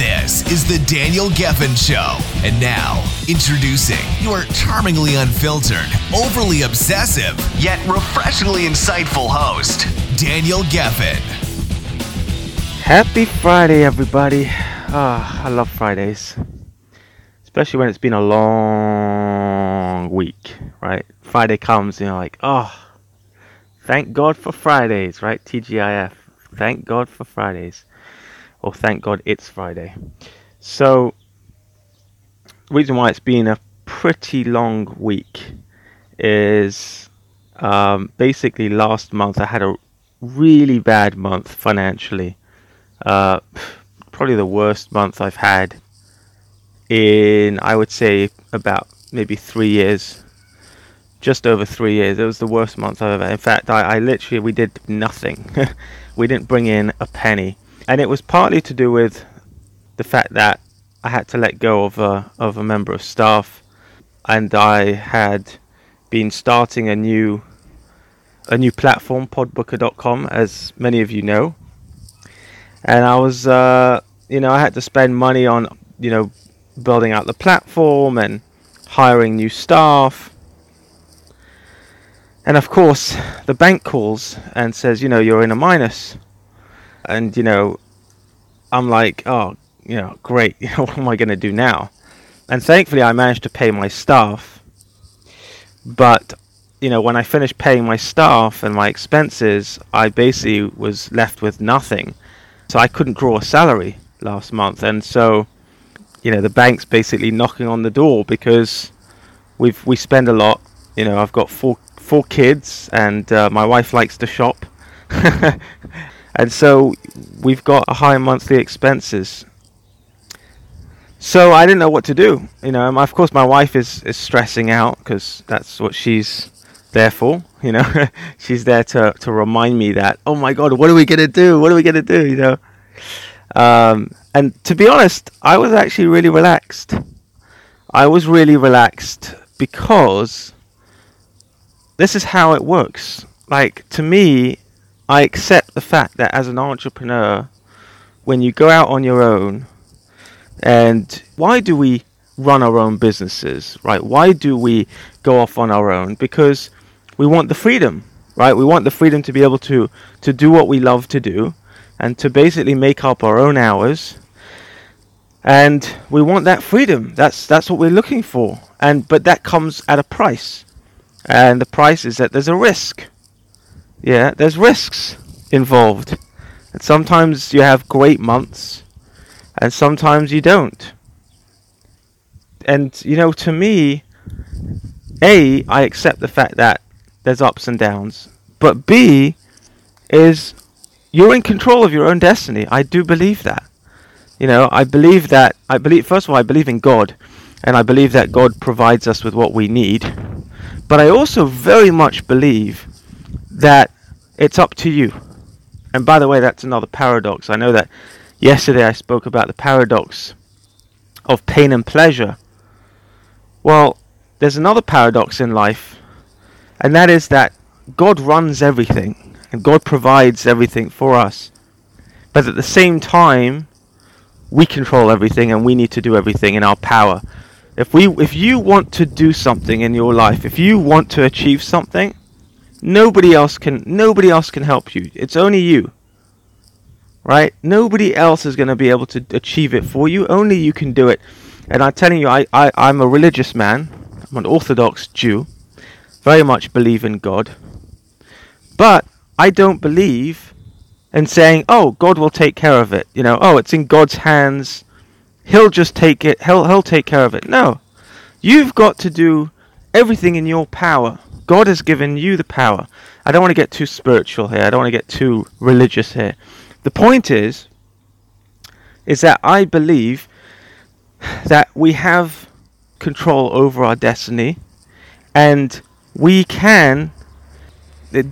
This is the Daniel Gefen Show. And now, introducing your charmingly unfiltered, overly obsessive, yet refreshingly insightful host, Daniel Gefen. Happy Friday, everybody. Ah, I love Fridays. Especially when it's been a long week, right? Friday comes and you're like, oh, thank God for Fridays, right? TGIF. Thank God for Fridays. Or thank God it's Friday. So, reason why it's been a pretty long week is um, basically last month I had a really bad month financially. Uh, probably the worst month I've had in, I would say, about maybe three years. Just over three years. It was the worst month I've ever. In fact, I, I literally we did nothing. we didn't bring in a penny and it was partly to do with the fact that I had to let go of a of a member of staff, and I had been starting a new a new platform, podbooker.com, as many of you know, and I was uh, you know I had to spend money on you know building out the platform and hiring new staff. And of course, the bank calls and says, you know, you're in a minus and you know, I'm like, oh, you know, great. You know, what am I going to do now? And thankfully, I managed to pay my staff. But you know, when I finished paying my staff and my expenses, I basically was left with nothing. So I couldn't draw a salary last month, and so you know, the bank's basically knocking on the door because we've we spend a lot. You know, I've got four four kids, and uh, my wife likes to shop. and so we've got high monthly expenses. So I didn't know what to do. You know, of course, my wife is, is stressing out because that's what she's there for. You know, she's there to, to remind me that, oh my God, what are we going to do? What are we going to do? You know, um, and to be honest, I was actually really relaxed. I was really relaxed because this is how it works. Like, to me, I accept the fact that as an entrepreneur, when you go out on your own, and why do we run our own businesses, right? Why do we go off on our own? Because we want the freedom, right? We want the freedom to be able to to do what we love to do, and to basically make up our own hours. And we want that freedom. That's that's what we're looking for. And but that comes at a price, and the price is that there's a risk yeah, there's risks involved. And sometimes you have great months, and sometimes you don't. And, you know, to me, A, I accept the fact that there's ups and downs. But B, is you're in control of your own destiny. I do believe that. You know, I believe that, I believe, first of all, I believe in God. And I believe that God provides us with what we need. But I also very much believe that it's up to you. And by the way, that's another paradox. I know that yesterday I spoke about the paradox of pain and pleasure. Well, there's another paradox in life, and that is that God runs everything and God provides everything for us. But at the same time, we control everything and we need to do everything in our power. If we if you want to do something in your life, if you want to achieve something, Nobody else can nobody else can help you. It's only you. Right? Nobody else is going to be able to achieve it for you. Only you can do it. And I'm telling you, I, I, I'm a religious man. I'm an Orthodox Jew. Very much believe in God. But I don't believe in saying, oh, God will take care of it. You know, oh, it's in God's hands. He'll just take it. He'll, he'll take care of it. No. You've got to do everything in your power God has given you the power. I don't want to get too spiritual here. I don't want to get too religious here. The point is, is that I believe that we have control over our destiny and we can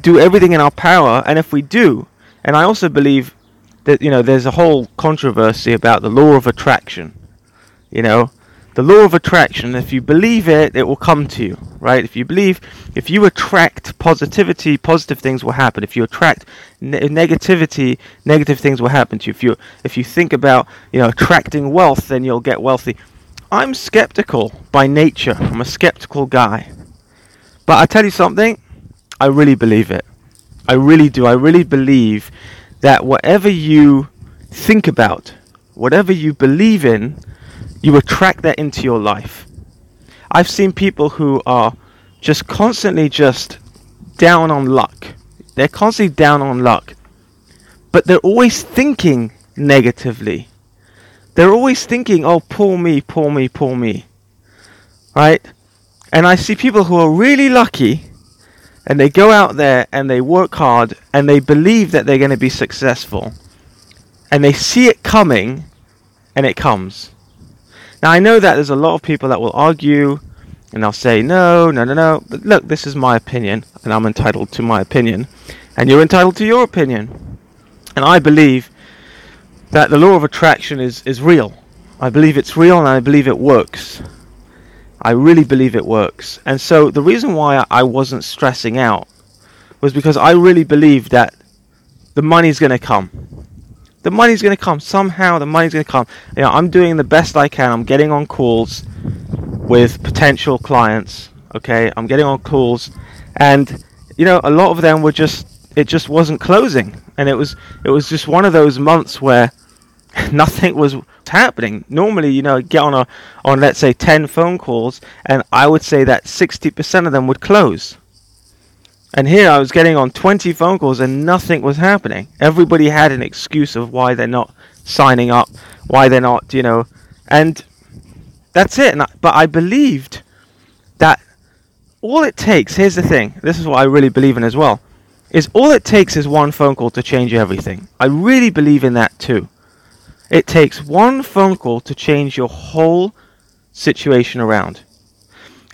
do everything in our power, and if we do, and I also believe that you know there's a whole controversy about the law of attraction. You know, the law of attraction. If you believe it, it will come to you, right? If you believe, if you attract positivity, positive things will happen. If you attract ne- negativity, negative things will happen to you. If you if you think about you know attracting wealth, then you'll get wealthy. I'm skeptical by nature. I'm a skeptical guy. But I tell you something, I really believe it. I really do. I really believe that whatever you think about, whatever you believe in, you attract that into your life. I've seen people who are just constantly just down on luck. They're constantly down on luck. But they're always thinking negatively. They're always thinking, oh, poor me, poor me, poor me. Right? And I see people who are really lucky and they go out there and they work hard and they believe that they're going to be successful. And they see it coming and it comes. Now, I know that there's a lot of people that will argue and they'll say, no, no, no, no. But look, this is my opinion and I'm entitled to my opinion. And you're entitled to your opinion. And I believe that the law of attraction is, is real. I believe it's real and I believe it works. I really believe it works. And so the reason why I wasn't stressing out was because I really believe that the money's going to come. The money's going to come somehow. The money's going to come. You know, I'm doing the best I can. I'm getting on calls with potential clients. Okay, I'm getting on calls, and you know, a lot of them were just it just wasn't closing, and it was it was just one of those months where nothing was happening. Normally, you know, get on a on let's say 10 phone calls and I would say that 60% of them would close. And here I was getting on 20 phone calls and nothing was happening. Everybody had an excuse of why they're not signing up, why they're not, you know, and that's it. I, but I believed that all it takes, here's the thing, this is what I really believe in as well, is all it takes is one phone call to change everything. I really believe in that too. It takes one phone call to change your whole situation around.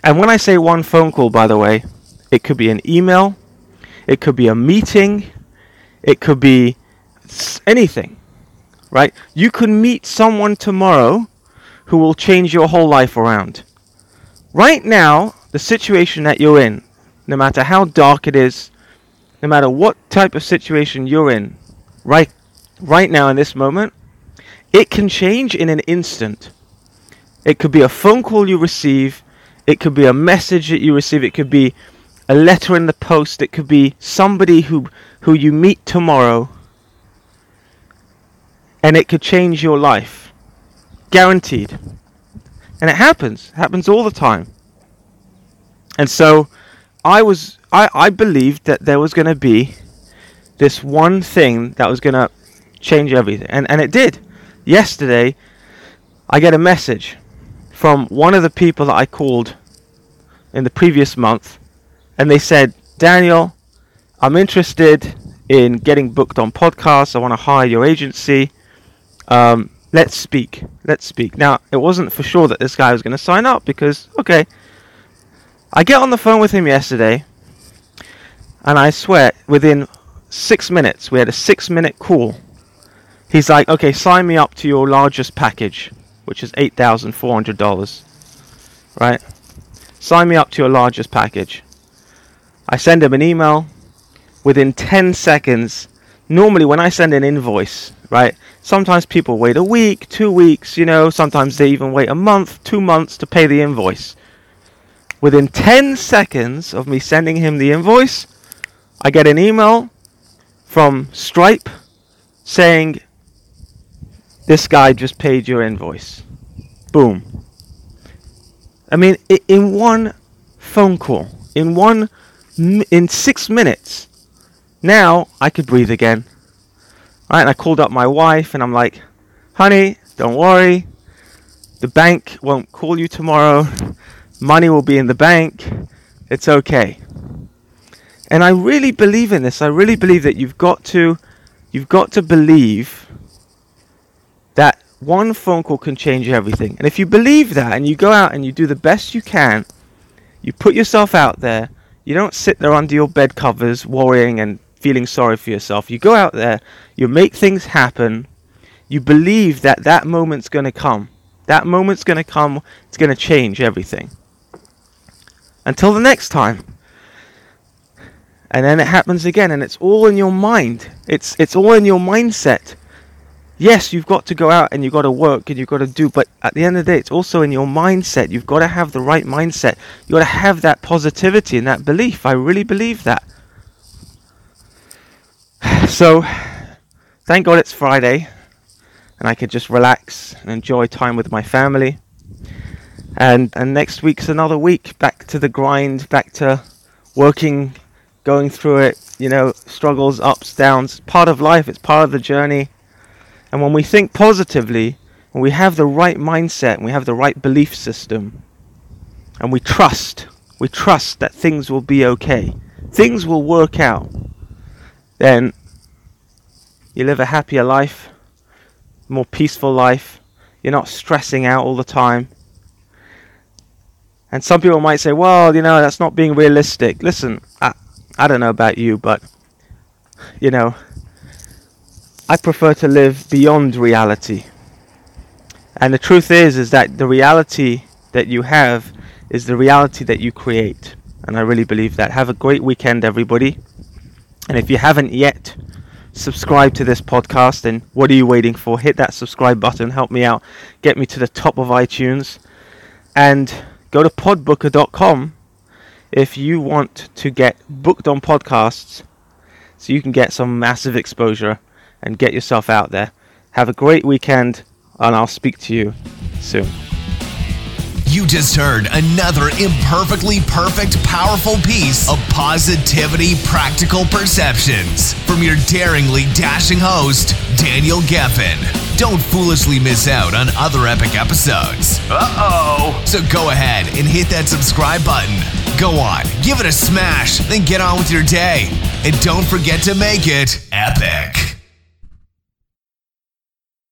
And when I say one phone call, by the way, it could be an email, it could be a meeting, it could be anything, right? You could meet someone tomorrow who will change your whole life around. Right now, the situation that you're in, no matter how dark it is, no matter what type of situation you're in, right right now in this moment, it can change in an instant. It could be a phone call you receive, it could be a message that you receive, it could be a letter in the post, it could be somebody who who you meet tomorrow and it could change your life. Guaranteed. And it happens. It happens all the time. And so I was I, I believed that there was gonna be this one thing that was gonna change everything. And and it did yesterday I get a message from one of the people that I called in the previous month, and they said, Daniel, I'm interested in getting booked on podcasts. I want to hire your agency. Um, let's speak. Let's speak. Now, it wasn't for sure that this guy was going to sign up because, okay, I get on the phone with him yesterday, and I swear, within six minutes, we had a six minute call he's like, okay, sign me up to your largest package, which is eight thousand four hundred dollars. Right? Sign me up to your largest package. I send him an email. Within ten seconds, normally when I send an invoice, right? Sometimes people wait a week, two weeks, you know, sometimes they even wait a month, two months to pay the invoice. Within 10 seconds of me sending him the invoice, I get an email from Stripe saying this guy just paid your invoice. Boom. I mean, in one phone call, in one, in six minutes, now I could breathe again. Right, and I called up my wife and I'm like, honey, don't worry. The bank won't call you tomorrow. Money will be in the bank. It's okay. And I really believe in this. I really believe that you've got to, you've got to believe that one phone call can change everything. And if you believe that and you go out and you do the best you can, you put yourself out there, You don't sit there under your bed covers worrying and feeling sorry for yourself. You go out there, you make things happen, you believe that that moment's going to come. That moment's going to come, it's going to change everything. Until the next time. And then it happens again and it's all in your mind. It's it's all in your mindset. Yes, you've got to go out and you've got to work and you've got to do, but at the end of the day, it's also in your mindset. You've got to have the right mindset. You've got to have that positivity and that belief. I really believe that. So, thank God it's Friday and I could just relax and enjoy time with my family. And and next week's another week back to the grind, back to working, going through it, you know, struggles, ups, downs, part of life, it's part of the journey. And when we think positively, when we have the right mindset, and we have the right belief system, and we trust, we trust that things will be okay, things will work out, then you live a happier life, more peaceful life. You're not stressing out all the time. And some people might say, well, you know, that's not being realistic. Listen, I, I don't know about you, but, you know, I prefer to live beyond reality. And the truth is is that the reality that you have is the reality that you create. And I really believe that. Have a great weekend everybody. And if you haven't yet subscribed to this podcast, then what are you waiting for? Hit that subscribe button, help me out, get me to the top of iTunes. And go to podbooker.com if you want to get booked on podcasts so you can get some massive exposure and get yourself out there. Have a great weekend, and I'll speak to you soon. You just heard another imperfectly perfect, powerful piece of positivity, practical perceptions from your daringly dashing host, Daniel Gefen. Don't foolishly miss out on other epic episodes. Uh oh. So go ahead and hit that subscribe button. Go on, give it a smash, then get on with your day. And don't forget to make it epic.